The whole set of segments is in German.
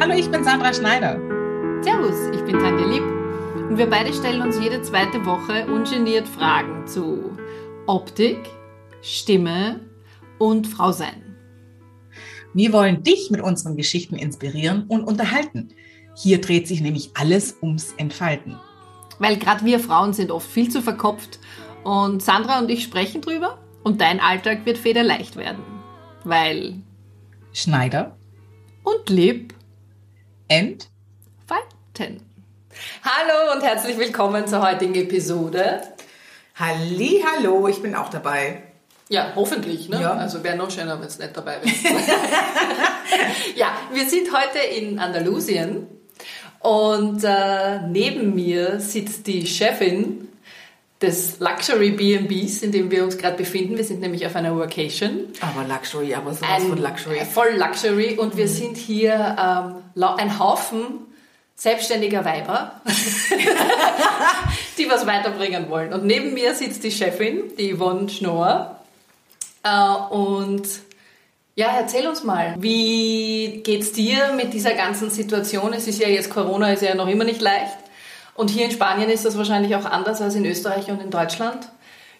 Hallo, ich bin Sandra Schneider. Servus, ich bin Tanja Lieb. Und wir beide stellen uns jede zweite Woche ungeniert Fragen zu Optik, Stimme und Frausein. Wir wollen dich mit unseren Geschichten inspirieren und unterhalten. Hier dreht sich nämlich alles ums Entfalten. Weil gerade wir Frauen sind oft viel zu verkopft und Sandra und ich sprechen drüber und dein Alltag wird federleicht werden. Weil Schneider und Lieb entfalten. Hallo und herzlich willkommen zur heutigen Episode. Halli, hallo, ich bin auch dabei. Ja, hoffentlich. Ne? Ja. Also wäre noch schöner, wenn es nicht dabei wäre. ja, wir sind heute in Andalusien und äh, neben mir sitzt die Chefin des Luxury B&Bs, in dem wir uns gerade befinden. Wir sind nämlich auf einer Workation. Aber Luxury, aber sowas von Luxury. äh, Voll Luxury. Und wir sind hier ähm, ein Haufen selbstständiger Weiber, die was weiterbringen wollen. Und neben mir sitzt die Chefin, die Yvonne Schnorr. Äh, und ja, erzähl uns mal, wie geht's dir mit dieser ganzen Situation? Es ist ja jetzt Corona, ist ja noch immer nicht leicht. Und hier in Spanien ist das wahrscheinlich auch anders als in Österreich und in Deutschland.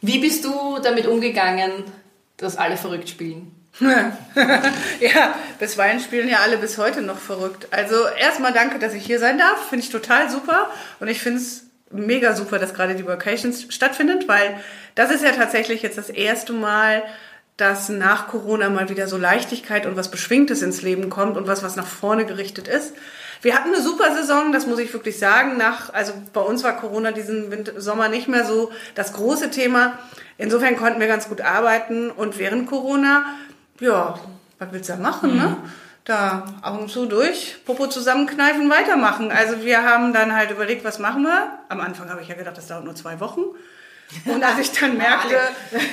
Wie bist du damit umgegangen, dass alle verrückt spielen? Ja, bisweilen spielen ja alle bis heute noch verrückt. Also erstmal danke, dass ich hier sein darf. Finde ich total super. Und ich finde es mega super, dass gerade die Vacations stattfindet, weil das ist ja tatsächlich jetzt das erste Mal, dass nach Corona mal wieder so Leichtigkeit und was Beschwingtes ins Leben kommt und was, was nach vorne gerichtet ist. Wir hatten eine super Saison, das muss ich wirklich sagen. Nach, also bei uns war Corona diesen Winter, Sommer nicht mehr so das große Thema. Insofern konnten wir ganz gut arbeiten und während Corona, ja, was willst du da machen, ne? Da Augen zu durch, Popo zusammenkneifen, weitermachen. Also wir haben dann halt überlegt, was machen wir? Am Anfang habe ich ja gedacht, das dauert nur zwei Wochen. Und als ich dann merkte,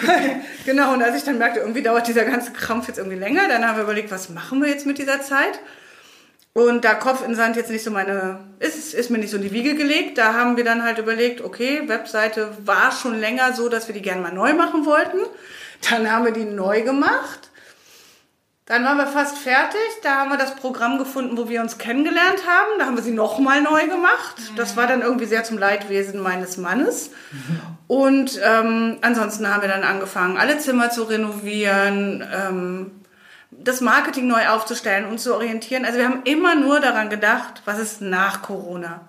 genau, und als ich dann merkte, irgendwie dauert dieser ganze Krampf jetzt irgendwie länger, dann haben wir überlegt, was machen wir jetzt mit dieser Zeit? Und da Kopf in Sand jetzt nicht so meine, ist, ist mir nicht so in die Wiege gelegt, da haben wir dann halt überlegt, okay, Webseite war schon länger so, dass wir die gerne mal neu machen wollten. Dann haben wir die neu gemacht. Dann waren wir fast fertig. Da haben wir das Programm gefunden, wo wir uns kennengelernt haben. Da haben wir sie nochmal neu gemacht. Das war dann irgendwie sehr zum Leidwesen meines Mannes. Und ähm, ansonsten haben wir dann angefangen, alle Zimmer zu renovieren, ähm, das Marketing neu aufzustellen und zu orientieren. Also wir haben immer nur daran gedacht, was ist nach Corona.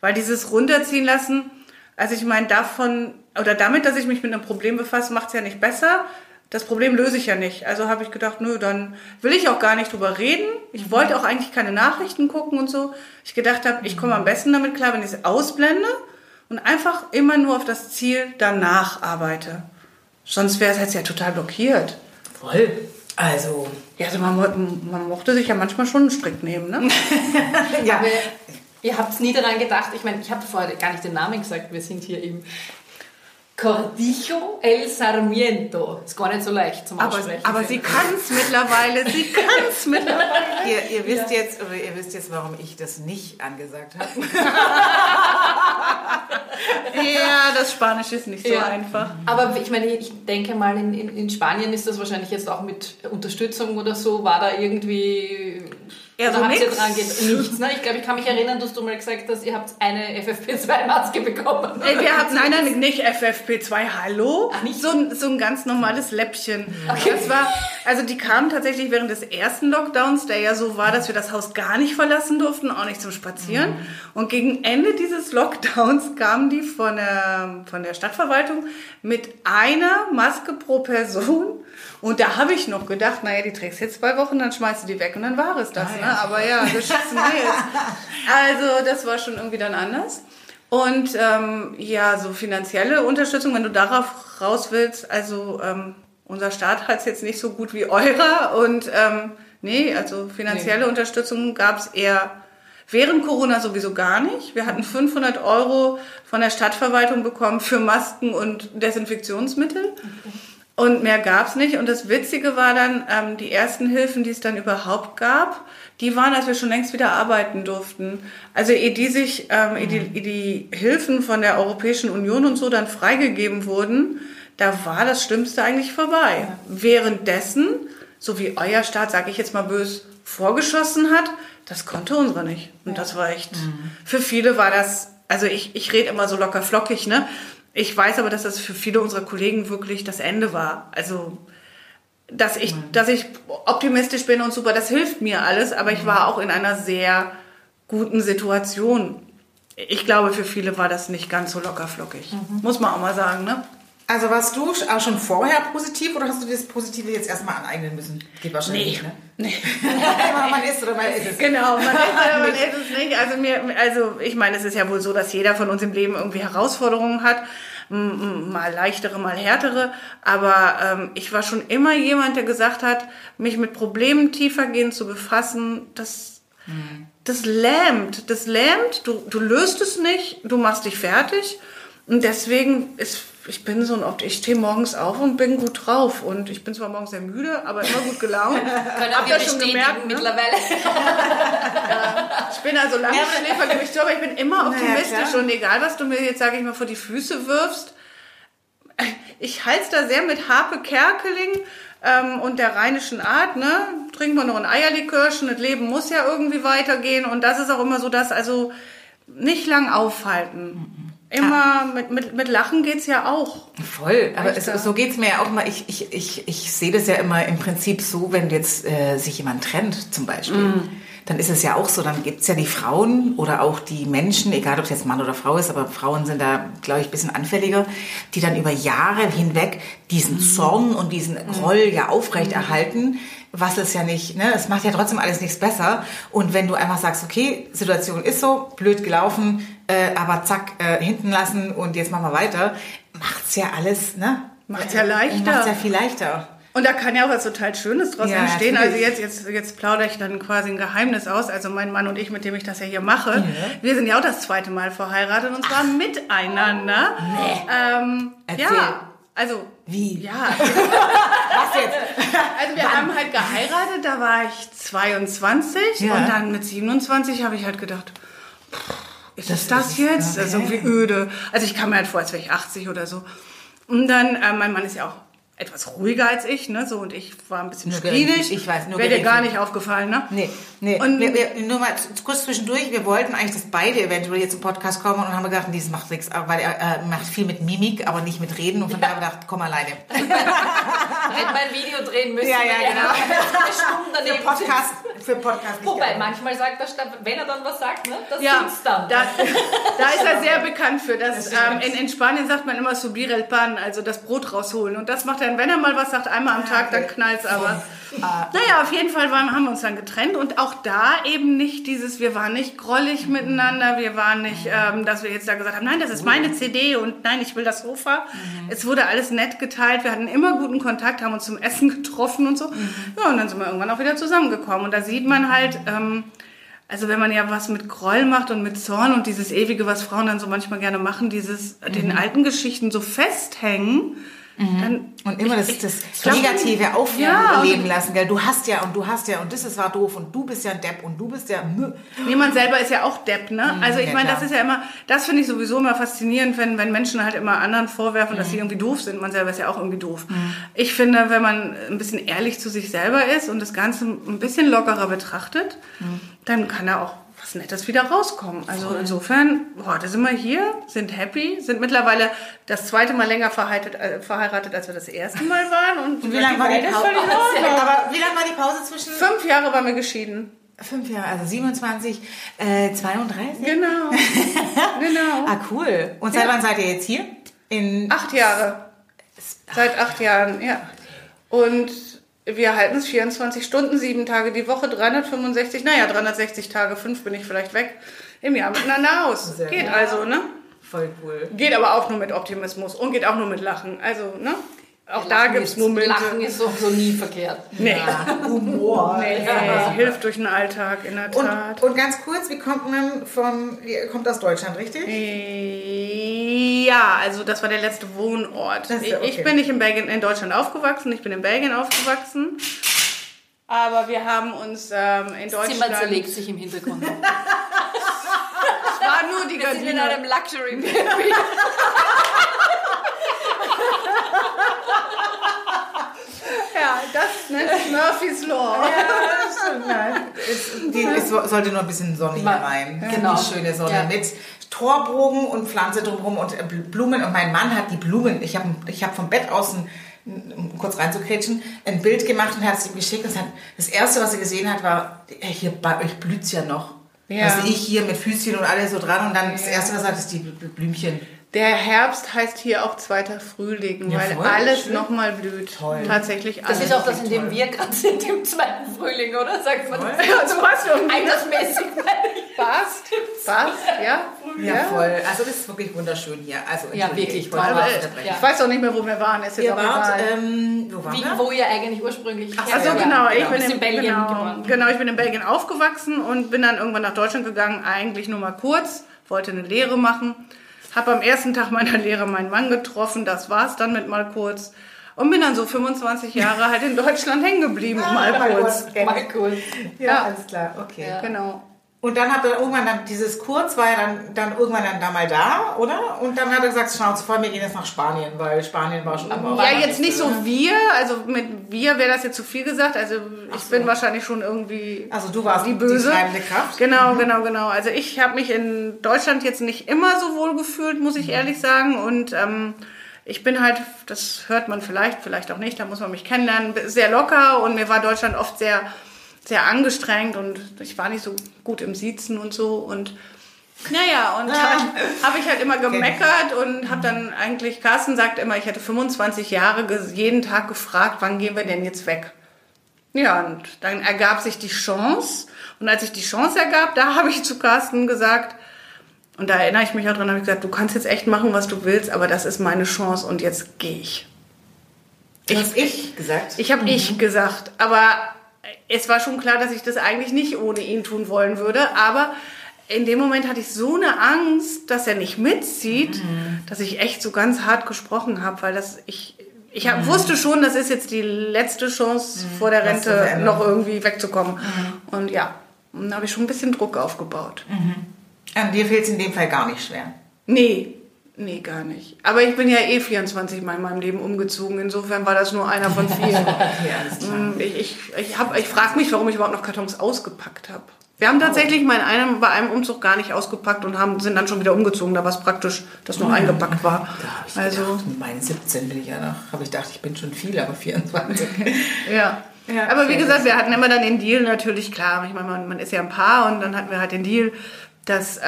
Weil dieses runterziehen lassen, also ich meine, davon, oder damit, dass ich mich mit einem Problem befasse, macht es ja nicht besser. Das Problem löse ich ja nicht. Also habe ich gedacht, nö, dann will ich auch gar nicht drüber reden. Ich wollte auch eigentlich keine Nachrichten gucken und so. Ich gedacht habe, ich komme am besten damit klar, wenn ich es ausblende und einfach immer nur auf das Ziel danach arbeite. Sonst wäre es jetzt ja total blockiert. Voll. Also, Ja, also man, man mochte sich ja manchmal schon einen Strick nehmen, ne? ja. Aber ihr habt nie daran gedacht, ich meine, ich habe vorher gar nicht den Namen gesagt, wir sind hier im Cordijo El Sarmiento. Ist gar nicht so leicht zum Aber, Aussprechen. aber sie kann es mittlerweile, sie kann es mittlerweile. Ihr, ihr wisst jetzt, oder ihr wisst jetzt, warum ich das nicht angesagt habe. Ja, das Spanisch ist nicht so Ja. einfach. Aber ich meine, ich denke mal, in, in, in Spanien ist das wahrscheinlich jetzt auch mit Unterstützung oder so. War da irgendwie. Ja, oder so habt ihr dran ge- Nichts, ne? Ich glaube, ich kann mich erinnern, dass du mal gesagt hast, ihr habt eine FFP2-Maske bekommen. Ey, wir hatten, nein, nein, nicht FFP2, hallo. Ach, nicht? So, ein- so ein ganz normales Läppchen. Das war, also die kamen tatsächlich während des ersten Lockdowns, der ja so war, dass wir das Haus gar nicht verlassen durften, auch nicht zum Spazieren. Mhm. Und gegen Ende dieses Lockdowns kamen die von der, von der Stadtverwaltung mit einer Maske pro Person. Und da habe ich noch gedacht, naja, die trägst jetzt zwei Wochen, dann schmeißt du die weg und dann war es das. Ne? Aber ja, geschissen jetzt. Also das war schon irgendwie dann anders. Und ähm, ja, so finanzielle Unterstützung, wenn du darauf raus willst, also ähm, unser Staat hat es jetzt nicht so gut wie eurer und ähm, nee, also finanzielle Unterstützung gab es eher während Corona sowieso gar nicht. Wir hatten 500 Euro von der Stadtverwaltung bekommen für Masken und Desinfektionsmittel. Und mehr gab's nicht. Und das Witzige war dann, ähm, die ersten Hilfen, die es dann überhaupt gab, die waren, als wir schon längst wieder arbeiten durften. Also ehe die sich, ähm, ehe die, ehe die Hilfen von der Europäischen Union und so dann freigegeben wurden, da war das Schlimmste eigentlich vorbei. Währenddessen, so wie euer Staat, sage ich jetzt mal bös, vorgeschossen hat, das konnte unsere nicht. Und das war echt, für viele war das, also ich, ich rede immer so locker flockig, ne? Ich weiß aber, dass das für viele unserer Kollegen wirklich das Ende war. Also, dass ich, dass ich optimistisch bin und super, das hilft mir alles, aber ich war auch in einer sehr guten Situation. Ich glaube, für viele war das nicht ganz so locker flockig. Muss man auch mal sagen, ne? Also warst du auch schon vorher positiv oder hast du das Positive jetzt erstmal aneignen müssen? Geht wahrscheinlich Nee. nicht, ne? man ist oder man ist es. Genau, man ist oder man ist es nicht. Also mir, also ich meine, es ist ja wohl so, dass jeder von uns im Leben irgendwie Herausforderungen hat. Mal leichtere, mal härtere. Aber ähm, ich war schon immer jemand, der gesagt hat, mich mit Problemen tiefergehend zu befassen, das, das lähmt. Das lähmt. Du, du löst es nicht, du machst dich fertig. Und deswegen ist, ich bin so ein Opt, ich stehe morgens auf und bin gut drauf. Und ich bin zwar morgens sehr müde, aber immer gut gelaunt. Können Habt wir ihr schon gemerkt, ne? mittlerweile. Ich bin also lange Schläfer, gebe ich zu, aber ich bin immer optimistisch klar. und egal, was du mir jetzt, sage ich mal, vor die Füße wirfst, ich halte da sehr mit Harpe Kerkeling ähm, und der rheinischen Art, ne? Trinken wir noch ein Eierlikörchen, das Leben muss ja irgendwie weitergehen und das ist auch immer so, dass also nicht lang aufhalten. Immer mit, mit, mit Lachen geht's ja auch. Voll, aber es, so geht's mir ja auch mal. Ich, ich, ich, ich sehe das ja immer im Prinzip so, wenn jetzt äh, sich jemand trennt zum Beispiel, dann ist es ja auch so, dann gibt's ja die Frauen oder auch die Menschen, egal ob es jetzt Mann oder Frau ist, aber Frauen sind da, glaube ich, ein bisschen anfälliger, die dann über Jahre hinweg diesen Zorn und diesen Groll ja aufrechterhalten, was es ja nicht, ne, es macht ja trotzdem alles nichts besser. Und wenn du einfach sagst, okay, Situation ist so, blöd gelaufen, äh, aber zack, äh, hinten lassen und jetzt machen wir weiter, macht's ja alles, ne? Macht's ja leichter. Macht's ja viel leichter. Und da kann ja auch was total Schönes draus Ja, entstehen. Also jetzt, jetzt, jetzt plaudere ich dann quasi ein Geheimnis aus. Also mein Mann und ich, mit dem ich das ja hier mache, wir sind ja auch das zweite Mal verheiratet und zwar miteinander. Ähm, Erzähl. Ja, also Wie? ja. Was jetzt? Also wir haben halt geheiratet, da war ich 22 Ja. und dann mit 27 habe ich halt gedacht, ist Das das ist- jetzt? Okay. irgendwie öde. Also ich kam mir halt vor, als wäre ich 80 oder so. Und dann, äh, mein Mann ist ja auch etwas ruhiger als ich, ne? So, und ich war ein bisschen Nur geringfügig, ich weiß, nur Wäre dir gar nicht aufgefallen, ne? Nee, nee. Und- wir, wir, nur mal kurz zwischendurch, wir wollten eigentlich, dass beide eventuell hier zum Podcast kommen und haben gedacht, dieses macht nichts, weil er äh, macht viel mit Mimik, aber nicht mit Reden und von daher haben wir gedacht, komm alleine. Hätte mein Video drehen müssen. Ja, ja, genau. daneben Für Podcast, für Podcast Wobei, manchmal sagt er, wenn er dann was sagt, ne, das Ja, sitzt dann. da, da ist er sehr bekannt für. Das, ähm, in, in Spanien sagt man immer subir el pan, also das Brot rausholen. Und das macht er, wenn er mal was sagt, einmal am Tag, dann knallt's aber. Naja, auf jeden Fall waren, haben wir uns dann getrennt und auch da eben nicht dieses, wir waren nicht grollig miteinander, wir waren nicht, ähm, dass wir jetzt da gesagt haben, nein, das ist meine CD und nein, ich will das Sofa. Es wurde alles nett geteilt, wir hatten immer guten Kontakt, haben uns zum Essen getroffen und so. Ja, und dann sind wir irgendwann auch wieder zusammengekommen. Und da sieht man halt, ähm, also wenn man ja was mit Groll macht und mit Zorn und dieses ewige, was Frauen dann so manchmal gerne machen, dieses den alten Geschichten so festhängen, dann Und immer das, das glaub, Negative aufleben Ja, lassen, gell? Du hast ja und du hast ja und das ist war doof und du bist ja ein Depp und du bist ja mh. Niemand selber ist ja auch Depp, ne? Also ich ja, meine, das ist ja immer, das finde ich sowieso immer faszinierend, wenn, wenn Menschen halt immer anderen vorwerfen, dass sie irgendwie doof sind. Man selber ist ja auch irgendwie doof. Ich finde, wenn man ein bisschen ehrlich zu sich selber ist und das Ganze ein bisschen lockerer betrachtet, dann kann da auch was Nettes wieder rauskommen. Also insofern, boah, da sind wir hier, sind happy, sind mittlerweile das zweite Mal länger verheiratet, äh, verheiratet als wir das erste Mal waren. Und, Und wie lange war die Pause? Aber wie lange war die Pause zwischen Fünf Jahre waren wir geschieden. fünf Jahre, also 27, äh, 32? Genau. genau. Ah, cool. Und seit wann seid ihr jetzt hier? In Acht Jahre. Seit acht Jahren, ja. Und wir halten es 24 Stunden, sieben Tage die Woche, 365, naja, 360 Tage, fünf bin ich vielleicht weg, im Jahr miteinander aus. Sehr Geht gut. also, ne? voll cool. Geht aber auch nur mit Optimismus und geht auch nur mit Lachen. Also, ne? Auch da gibt's ist- Momente. Lachen ist sowieso nie verkehrt. nee, Humor. nee, hilft durch den Alltag, in der Und, Tat. und ganz kurz, wie kommt man von, ihr kommt aus Deutschland, richtig? Ja, also das war der letzte Wohnort. Ja Ich okay. bin nicht in Belgien, in Deutschland aufgewachsen, ich bin in Belgien aufgewachsen. Aber wir haben uns ähm, in Das Deutschland. Zimmer zerlegt sich im Hintergrund. Es war nur die Wir sind in Gardine. einem Luxury Baby. Ja, das nennt sich Murphy's Law. Nein, es, die, es sollte nur ein bisschen Sonne hier rein. Genau. Die schöne Sonne Ja. mit Torbogen und Pflanze drumherum und äh, Blumen. Und mein Mann hat die Blumen, ich habe ich hab vom Bett aus, ein, um kurz reinzukretschen, ein Bild gemacht und hat es ihm geschickt. Und es hat, das Erste, was er gesehen hat, war, "Ey, hier bei euch blüht's ja noch. Ja. Also ich hier mit Füßchen und alles so dran. Und dann das Erste, was er sagt, ist die Bl- Blümchen. Der Herbst heißt hier auch zweiter Frühling, Ja, weil voll, alles nochmal blüht. Toll. Tatsächlich alles. Das ist auch das, in dem wir gerade sind, im zweiten Frühling, oder? Sagt man das? Ja, so passt irgendwie. Altersmäßig. Passt, passt, ja. Ja, voll. Also das ist wirklich wunderschön hier. Also, Ja, wirklich ich. Ja. Ich weiß auch nicht mehr, wo wir waren. Ist jetzt Ihr wart, ähm, wo waren Wie, wir? wo ihr eigentlich ursprünglich Ach so, Also genau, ich Du bin bist in Belgien genau, geboren. genau, ich bin in Belgien aufgewachsen und bin dann irgendwann nach Deutschland gegangen, eigentlich nur mal kurz, wollte eine Lehre machen, habe am ersten Tag meiner Lehre meinen Mann getroffen, das war's dann mit mal kurz und bin dann so 25 Jahre halt in Deutschland hängen geblieben, mal kurz. Mal kurz. Ja, alles klar, okay. Ja. Genau. Und dann hat er irgendwann dann, dieses Kurz war ja dann, dann irgendwann dann da mal da, oder? Und dann hat er gesagt, Schnauze voll, wir gehen jetzt nach Spanien, weil Spanien war schon immer. Ja, jetzt nicht so wir, also mit wir wäre das jetzt zu viel gesagt, also ich bin wahrscheinlich schon irgendwie Also du warst die die Böse. treibende Kraft. Genau, genau, genau. Also ich habe mich in Deutschland jetzt nicht immer so wohl gefühlt, muss ich ehrlich sagen. Und ähm, ich bin halt, das hört man vielleicht, vielleicht auch nicht, da muss man mich kennenlernen, sehr locker und mir war Deutschland oft sehr, sehr angestrengt und ich war nicht so gut im Siezen und so und naja, und dann habe ich halt immer gemeckert und habe dann eigentlich, Carsten sagt immer, ich hätte 25 Jahre jeden Tag gefragt, wann gehen wir denn jetzt weg? Ja, und dann ergab sich die Chance. Und als sich die Chance ergab, da habe ich zu Carsten gesagt, und da erinnere ich mich auch dran, habe ich gesagt, du kannst jetzt echt machen, was du willst, aber das ist meine Chance und jetzt gehe ich. Ich, hast ich gesagt. Ich habe ich gesagt, aber es war schon klar, dass ich das eigentlich nicht ohne ihn tun wollen würde. Aber in dem Moment hatte ich so eine Angst, dass er nicht mitzieht, dass ich echt so ganz hart gesprochen habe, weil das ich ich hab, wusste schon, das ist jetzt die letzte Chance vor der Rente noch irgendwie wegzukommen. Und ja, da habe ich schon ein bisschen Druck aufgebaut. An dir fehlt es in dem Fall gar nicht schwer. Nee, nee, gar nicht. Aber ich bin ja eh 24 Mal in meinem Leben umgezogen. Insofern war das nur einer von vielen. Klar. Mm, Ich, ich, ich, hab- ich frage mich, warum ich überhaupt noch Kartons ausgepackt habe. Wir haben tatsächlich mal in einem, bei einem Umzug gar nicht ausgepackt und haben, sind dann schon wieder umgezogen. Da war es praktisch, dass noch eingepackt war. Da habe ich Also, gedacht, mit meinen 17 bin ich ja noch, habe ich gedacht, ich bin schon viel, aber 24. ja. Ja, Aber wie gesagt, wir hatten immer dann den Deal natürlich, klar, ich meine, man, man ist ja ein Paar und dann hatten wir halt den Deal, dass äh,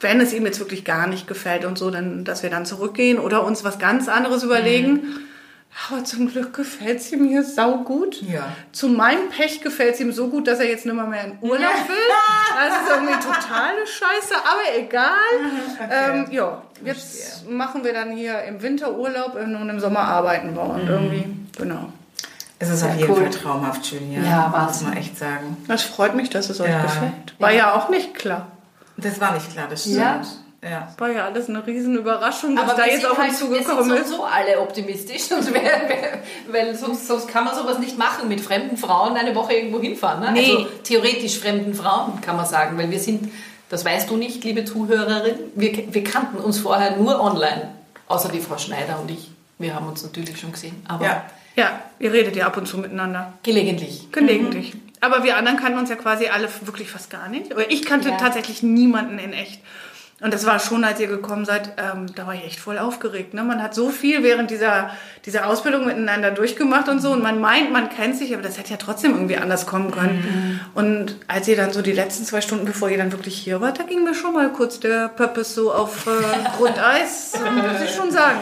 wenn es ihm jetzt wirklich gar nicht gefällt und so, dann, dass wir dann zurückgehen oder uns was ganz anderes überlegen. Mhm. Aber zum Glück gefällt es ihm hier saugut. Ja. Zu meinem Pech gefällt es ihm so gut, dass er jetzt nicht mehr, mehr in Urlaub will. Das ist irgendwie totale Scheiße, aber egal. Ähm, ja, jetzt machen wir dann hier im Winter Urlaub und im Sommer arbeiten wir. Und irgendwie, genau. Es ist auf Sehr jeden cool. Fall traumhaft schön hier. Ja, muss Wahnsinn. man echt sagen. Das freut mich, dass es euch Ja. gefällt. War ja. auch nicht klar. Das war nicht klar, das stimmt. Ja. Ja. War ja alles eine riesen Überraschung, dass Aber da jetzt auf halt, uns wir sind zugekommen ist. sowieso alle optimistisch, und wer, wer, weil sonst, sonst kann man sowas nicht machen, mit fremden Frauen eine Woche irgendwo hinfahren. Ne? Nee. Also theoretisch fremden Frauen, kann man sagen, weil wir sind, das weißt du nicht, liebe Zuhörerin, wir, wir kannten uns vorher nur online, außer die Frau Schneider und ich. Wir haben uns natürlich schon gesehen, aber Ja. Ja, ihr redet ja ab und zu miteinander. gelegentlich. Gelegentlich. Aber wir anderen kannten uns ja quasi alle wirklich fast gar nicht. Aber ich kannte Ja. tatsächlich niemanden in echt. Und das war schon, als ihr gekommen seid, ähm, da war ich echt voll aufgeregt. Ne? Man hat so viel während dieser, dieser Ausbildung miteinander durchgemacht und so. Und man meint, man kennt sich, aber das hätte ja trotzdem irgendwie anders kommen können. Und als ihr dann so die letzten zwei Stunden, bevor ihr dann wirklich hier wart, da ging mir schon mal kurz der Purpose so auf äh, Grundeis, muss ich schon sagen.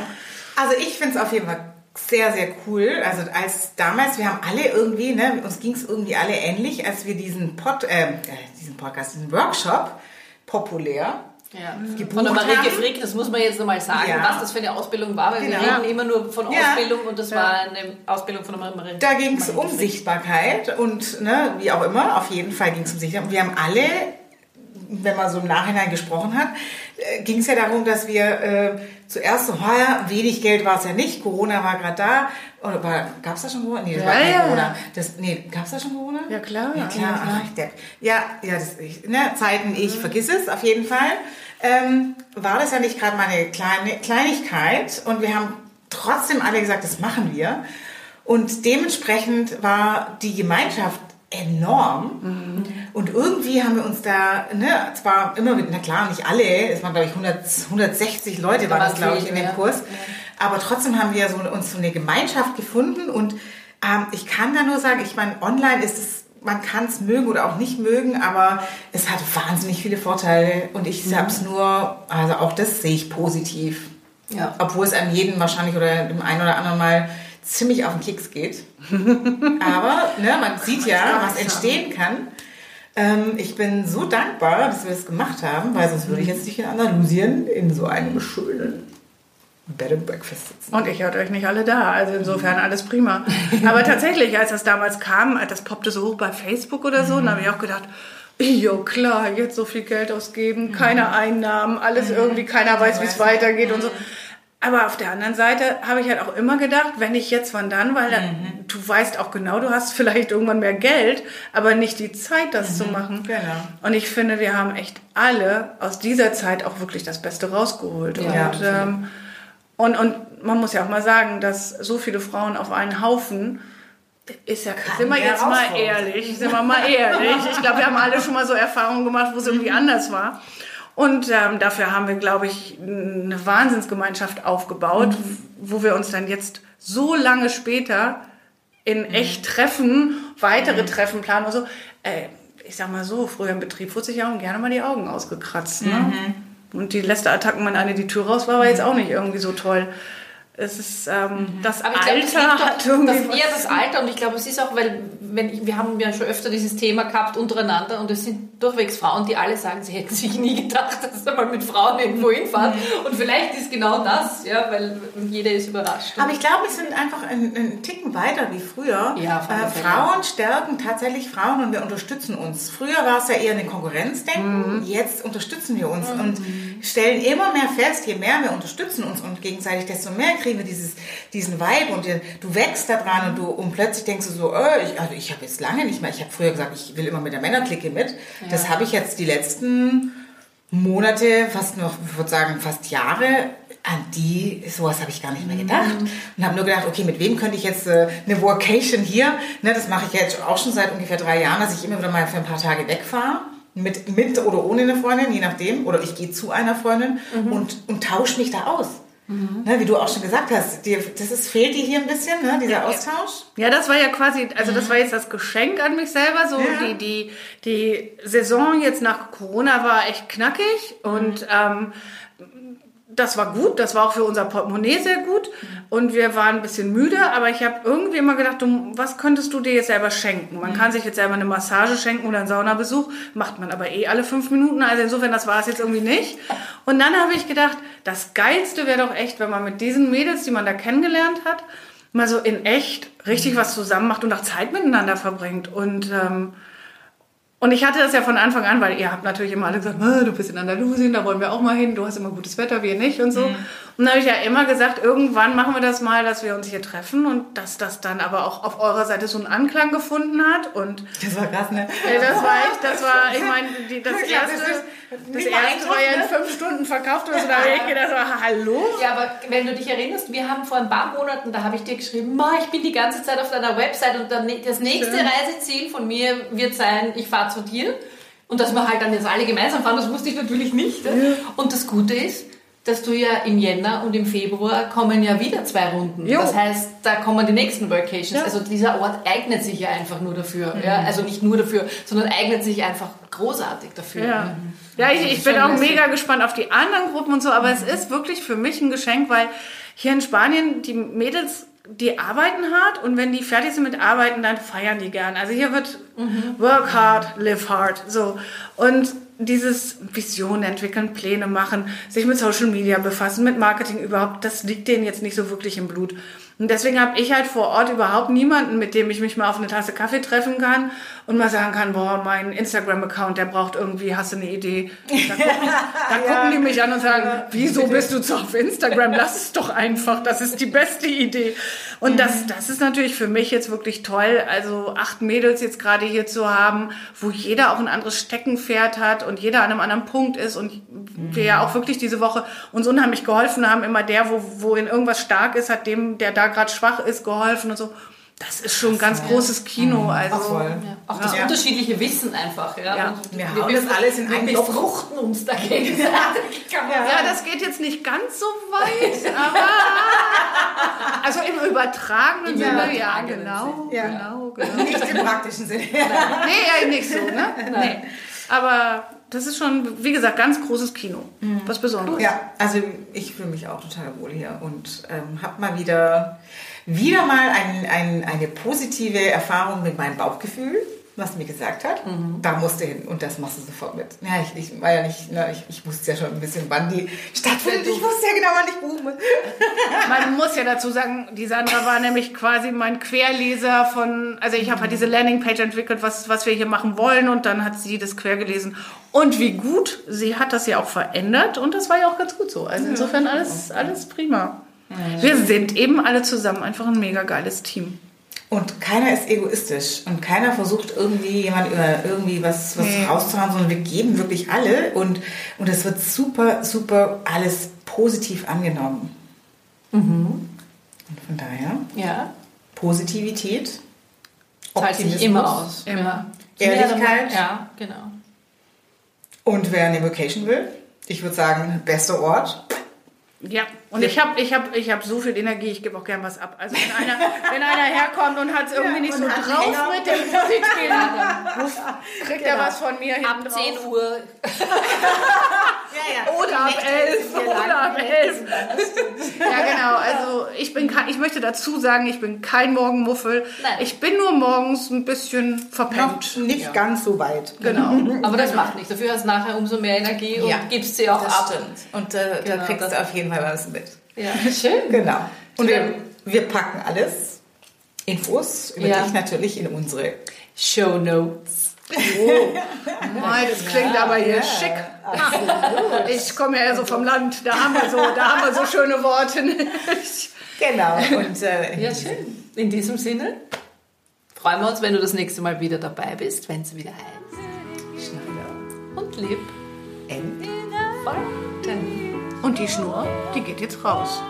Also ich finde es auf jeden Fall sehr, sehr cool. Also als damals, wir haben alle irgendwie, ne, uns ging es irgendwie alle ähnlich, als wir diesen Pod, äh, äh, diesen Podcast, diesen Workshop populär Ja. gebucht Von der Marike haben. Frick, das muss man jetzt nochmal sagen, Ja. was das für eine Ausbildung war, weil Genau. wir reden immer nur von Ja. Ausbildung und das war eine Ausbildung von der Marike Da ging es um Sichtbarkeit und ne, wie auch immer, auf jeden Fall ging es um Sichtbarkeit. Und wir haben alle, wenn man so im Nachhinein gesprochen hat, äh, ging es ja darum, dass wir äh, zuerst so, ja, wenig Geld war es ja nicht, Corona war gerade da. Oder gab es da schon Corona? Nee, das Ja, war kein ja. Corona. Das, nee, gab es da schon Corona? Ja, klar. Ja, klar. Ja, ja, ja das, ich, ne, Zeiten, ich vergiss es auf jeden Fall. Ähm, war das ja nicht gerade mal eine kleine Kleinigkeit und wir haben trotzdem alle gesagt, das machen wir. Und dementsprechend war die Gemeinschaft enorm. Mhm. Und irgendwie haben wir uns da, ne, zwar immer mit, na klar, nicht alle, es waren glaube ich 100, 160 Leute, war das glaube ich in dem ja. Kurs, aber trotzdem haben wir so, uns so eine Gemeinschaft gefunden und ähm, ich kann da nur sagen, ich meine, online ist es man kann es mögen oder auch nicht mögen, aber es hat wahnsinnig viele Vorteile und ich mhm. habe es nur, also auch das sehe ich positiv. Ja. Obwohl es einem jeden wahrscheinlich oder dem einen oder anderen Mal ziemlich auf den Keks geht. Aber ne, man sieht ja, was entstehen kann. Ähm, ich bin so dankbar, dass wir das gemacht haben, weil sonst würde ich jetzt nicht in Andalusien in so einem schönen Bed and Breakfast sitzen. Und ich hatte euch nicht alle da, also insofern alles prima. Aber tatsächlich, als das damals kam, das poppte so hoch bei Facebook oder so, mhm. dann habe ich auch gedacht, ja klar, jetzt so viel Geld ausgeben, keine mhm. Einnahmen, alles mhm. irgendwie, keiner weiß, wie es weitergeht und so. Aber auf der anderen Seite habe ich halt auch immer gedacht, wenn ich jetzt, wann dann, weil mhm. du weißt auch genau, du hast vielleicht irgendwann mehr Geld, aber nicht die Zeit, das mhm. zu machen. Genau. Und ich finde, wir haben echt alle aus dieser Zeit auch wirklich das Beste rausgeholt. Ja, und, ähm, und, und man muss ja auch mal sagen, dass so viele Frauen auf einen Haufen ist ja, Kann sind wir jetzt mal ehrlich, sind wir mal ehrlich. Ich glaube, wir haben alle schon mal so Erfahrungen gemacht, wo es irgendwie anders war. Und ähm, dafür haben wir, glaube ich, eine Wahnsinnsgemeinschaft aufgebaut, mhm. wo wir uns dann jetzt so lange später in mhm. echt treffen, weitere mhm. Treffen planen und so. Äh, ich sag mal so, früher im Betrieb wurde sich ja auch gerne mal die Augen ausgekratzt. Ne? Mhm. Und die letzte Attacke, wenn eine die Tür raus war, war jetzt auch nicht irgendwie so toll. Es ist ähm, mhm. das Aber Alter glaub, das hat irgendwie das eher das Alter und ich glaube, es ist auch, weil wenn ich, wir haben ja schon öfter dieses Thema gehabt untereinander und es sind durchwegs Frauen, die alle sagen, sie hätten sich nie gedacht, dass sie mal mit Frauen irgendwo hinfahren mhm. und vielleicht ist genau das, ja, weil jeder ist überrascht. Aber ich glaube, wir sind einfach einen, einen Ticken weiter wie früher. Ja, äh, Frauen stärken tatsächlich Frauen und wir unterstützen uns. Früher war es ja eher eine Konkurrenzdenken, mhm. jetzt unterstützen wir uns mhm. und stellen immer mehr fest, je mehr wir unterstützen uns und gegenseitig, desto mehr kriegen wir dieses, diesen Vibe und du wächst da dran und du und plötzlich denkst du so, oh, ich, also ich habe jetzt lange nicht mehr, ich habe früher gesagt, ich will immer mit der Männerklicke mit. Ja. Das habe ich jetzt die letzten Monate, fast noch, ich würde sagen, fast Jahre, an die, sowas habe ich gar nicht mehr gedacht. Mhm. Und habe nur gedacht, okay, mit wem könnte ich jetzt äh, eine Workation hier, ne, das mache ich jetzt auch schon seit ungefähr drei Jahren, dass ich immer wieder mal für ein paar Tage wegfahre mit, mit oder ohne eine Freundin, je nachdem, oder ich gehe zu einer Freundin mhm. und, und tausche mich da aus. Mhm. Ne, wie du auch schon gesagt hast, dir, das ist, fehlt dir hier ein bisschen, ne, dieser Austausch? Ja, das war ja quasi, also das mhm. war jetzt das Geschenk an mich selber. So ja. die, die, die Saison jetzt nach Corona war echt knackig und ähm, das war gut, das war auch für unser Portemonnaie sehr gut und wir waren ein bisschen müde, aber ich habe irgendwie immer gedacht, du, was könntest du dir jetzt selber schenken? Man kann sich jetzt selber eine Massage schenken oder einen Saunabesuch, macht man aber eh alle fünf Minuten, also insofern, das war es jetzt irgendwie nicht. Und dann habe ich gedacht, das Geilste wäre doch echt, wenn man mit diesen Mädels, die man da kennengelernt hat, mal so in echt richtig was zusammen macht und auch Zeit miteinander verbringt und... Ähm, und ich hatte das ja von Anfang an, weil ihr habt natürlich immer alle gesagt, du bist in Andalusien, da wollen wir auch mal hin, du hast immer gutes Wetter, wir nicht und so. Mhm. Und dann habe ich ja immer gesagt, irgendwann machen wir das mal, dass wir uns hier treffen und dass das dann aber auch auf eurer Seite so einen Anklang gefunden hat. Und das war krass, ne? das war echt, das war, ich meine, das erste, das erste war ja in fünf Stunden verkauft oder so, da habe ich gedacht, hallo? Ja, aber wenn du dich erinnerst, wir haben vor ein paar Monaten, da habe ich dir geschrieben, Ma, ich bin die ganze Zeit auf deiner Website und das nächste Schön. Reiseziel von mir wird sein, ich fahre zu dir. Und dass wir halt dann jetzt alle gemeinsam fahren, das wusste ich natürlich nicht. Ja. Und das Gute ist, dass du ja im Jänner und im Februar kommen ja wieder zwei Runden. Jo. Das heißt, da kommen die nächsten Vacations. Ja. Also dieser Ort eignet sich ja einfach nur dafür. Mhm. Ja? Also nicht nur dafür, sondern eignet sich einfach großartig dafür. Ja, ja ich, ich bin auch mega gespannt auf die anderen Gruppen und so, aber mhm. es ist wirklich für mich ein Geschenk, weil hier in Spanien die Mädels die arbeiten hart und wenn die fertig sind mit Arbeiten, dann feiern die gern. Also hier wird mhm. work hard, live hard. So. Und dieses Visionen entwickeln, Pläne machen, sich mit Social Media befassen, mit Marketing überhaupt, das liegt denen jetzt nicht so wirklich im Blut. Und deswegen habe ich halt vor Ort überhaupt niemanden, mit dem ich mich mal auf eine Tasse Kaffee treffen kann und mal sagen kann, boah, mein Instagram-Account, der braucht irgendwie, hast du eine Idee? Da gucken, da gucken die mich an und sagen, wieso bist du zu auf Instagram? Lass es doch einfach, das ist die beste Idee. Und das, das ist natürlich für mich jetzt wirklich toll, also acht Mädels jetzt gerade hier zu haben, wo jeder auch ein anderes Steckenpferd hat und jeder an einem anderen Punkt ist und wir ja auch wirklich diese Woche uns unheimlich geholfen haben, immer der, wo, wo in irgendwas stark ist, hat dem, der da gerade schwach ist, geholfen und so. Das ist schon ein ganz großes Kino. Also, Ach, voll. Ja. Auch das Ja. unterschiedliche Wissen einfach. Ja. Ja. Und Wir hauen das alles in wir einen Topf. befruchten uns da gegenseitig. Ja, das geht jetzt nicht ganz so weit, aber also im übertragenen Im Sinne, ja, genau, Ja. genau, genau. Nicht im praktischen Sinne. Nee, ja, nicht so, ne? Nee. Aber das ist schon, wie gesagt, ganz großes Kino. Was Besonderes. Ja, also ich fühle mich auch total wohl hier und ähm, habe mal wieder, wieder mal ein, ein, eine positive Erfahrung mit meinem Bauchgefühl, was mir gesagt hat. Da musst du hin und das machst du sofort mit. Ja, ich, ich war ja nicht, ne, ich, ich wusste ja schon ein bisschen, wann die stattfindet. Ich wusste ja genau, wann ich buchen muss. Man muss ja dazu sagen, die Sandra war nämlich quasi mein Querleser von, also ich habe halt diese Landingpage entwickelt, was, was wir hier machen wollen und dann hat sie das quer gelesen. Und wie gut, sie hat das ja auch verändert und das war ja auch ganz gut so. Also insofern alles, alles prima. Wir sind eben alle zusammen einfach ein mega geiles Team. Und keiner ist egoistisch und keiner versucht irgendwie jemand über irgendwie was, was Nee. rauszuhauen, sondern wir geben wirklich alle und, und es wird super, super alles positiv angenommen. Und von daher, Ja, Positivität, zahlt sich immer aus. Immer. Ehrlichkeit. Ja, genau. Und wer eine Vacation will, ich würde sagen, bester Ort. Ja, und ich habe ich hab, ich hab so viel Energie, ich gebe auch gern was ab. Also wenn einer, wenn einer herkommt und hat es irgendwie nicht so drauf Hänger. mit dem ruft- kriegt er was von mir hinten Ab drauf. 10 Uhr. Ja, Oder ab elf, oder ab elf. Ja, genau. Also ich bin kein, ich möchte dazu sagen, ich bin kein Morgenmuffel. Nein. Ich bin nur morgens ein bisschen Noch verpennt. nicht ganz so weit. Genau. Aber das macht nichts. Dafür hast du nachher umso mehr Energie und Ja, gibst sie auch ab. Und äh, da Genau, kriegst das- du auf jeden Fall was mit. Ja, schön. Genau. Und wir, wir packen alles, Infos über Ja. dich natürlich in unsere Show Notes. Mei, das klingt aber hier schick. Ah, Ich komme ja so vom Land. Da haben wir so, da haben wir so schöne Worte. Genau. Und äh, Ja, schön. In diesem Sinne freuen wir uns, wenn du das nächste Mal wieder dabei bist, wenn es wieder heißt. Schneider. Und lieb. End. Und die Schnur, die geht jetzt raus.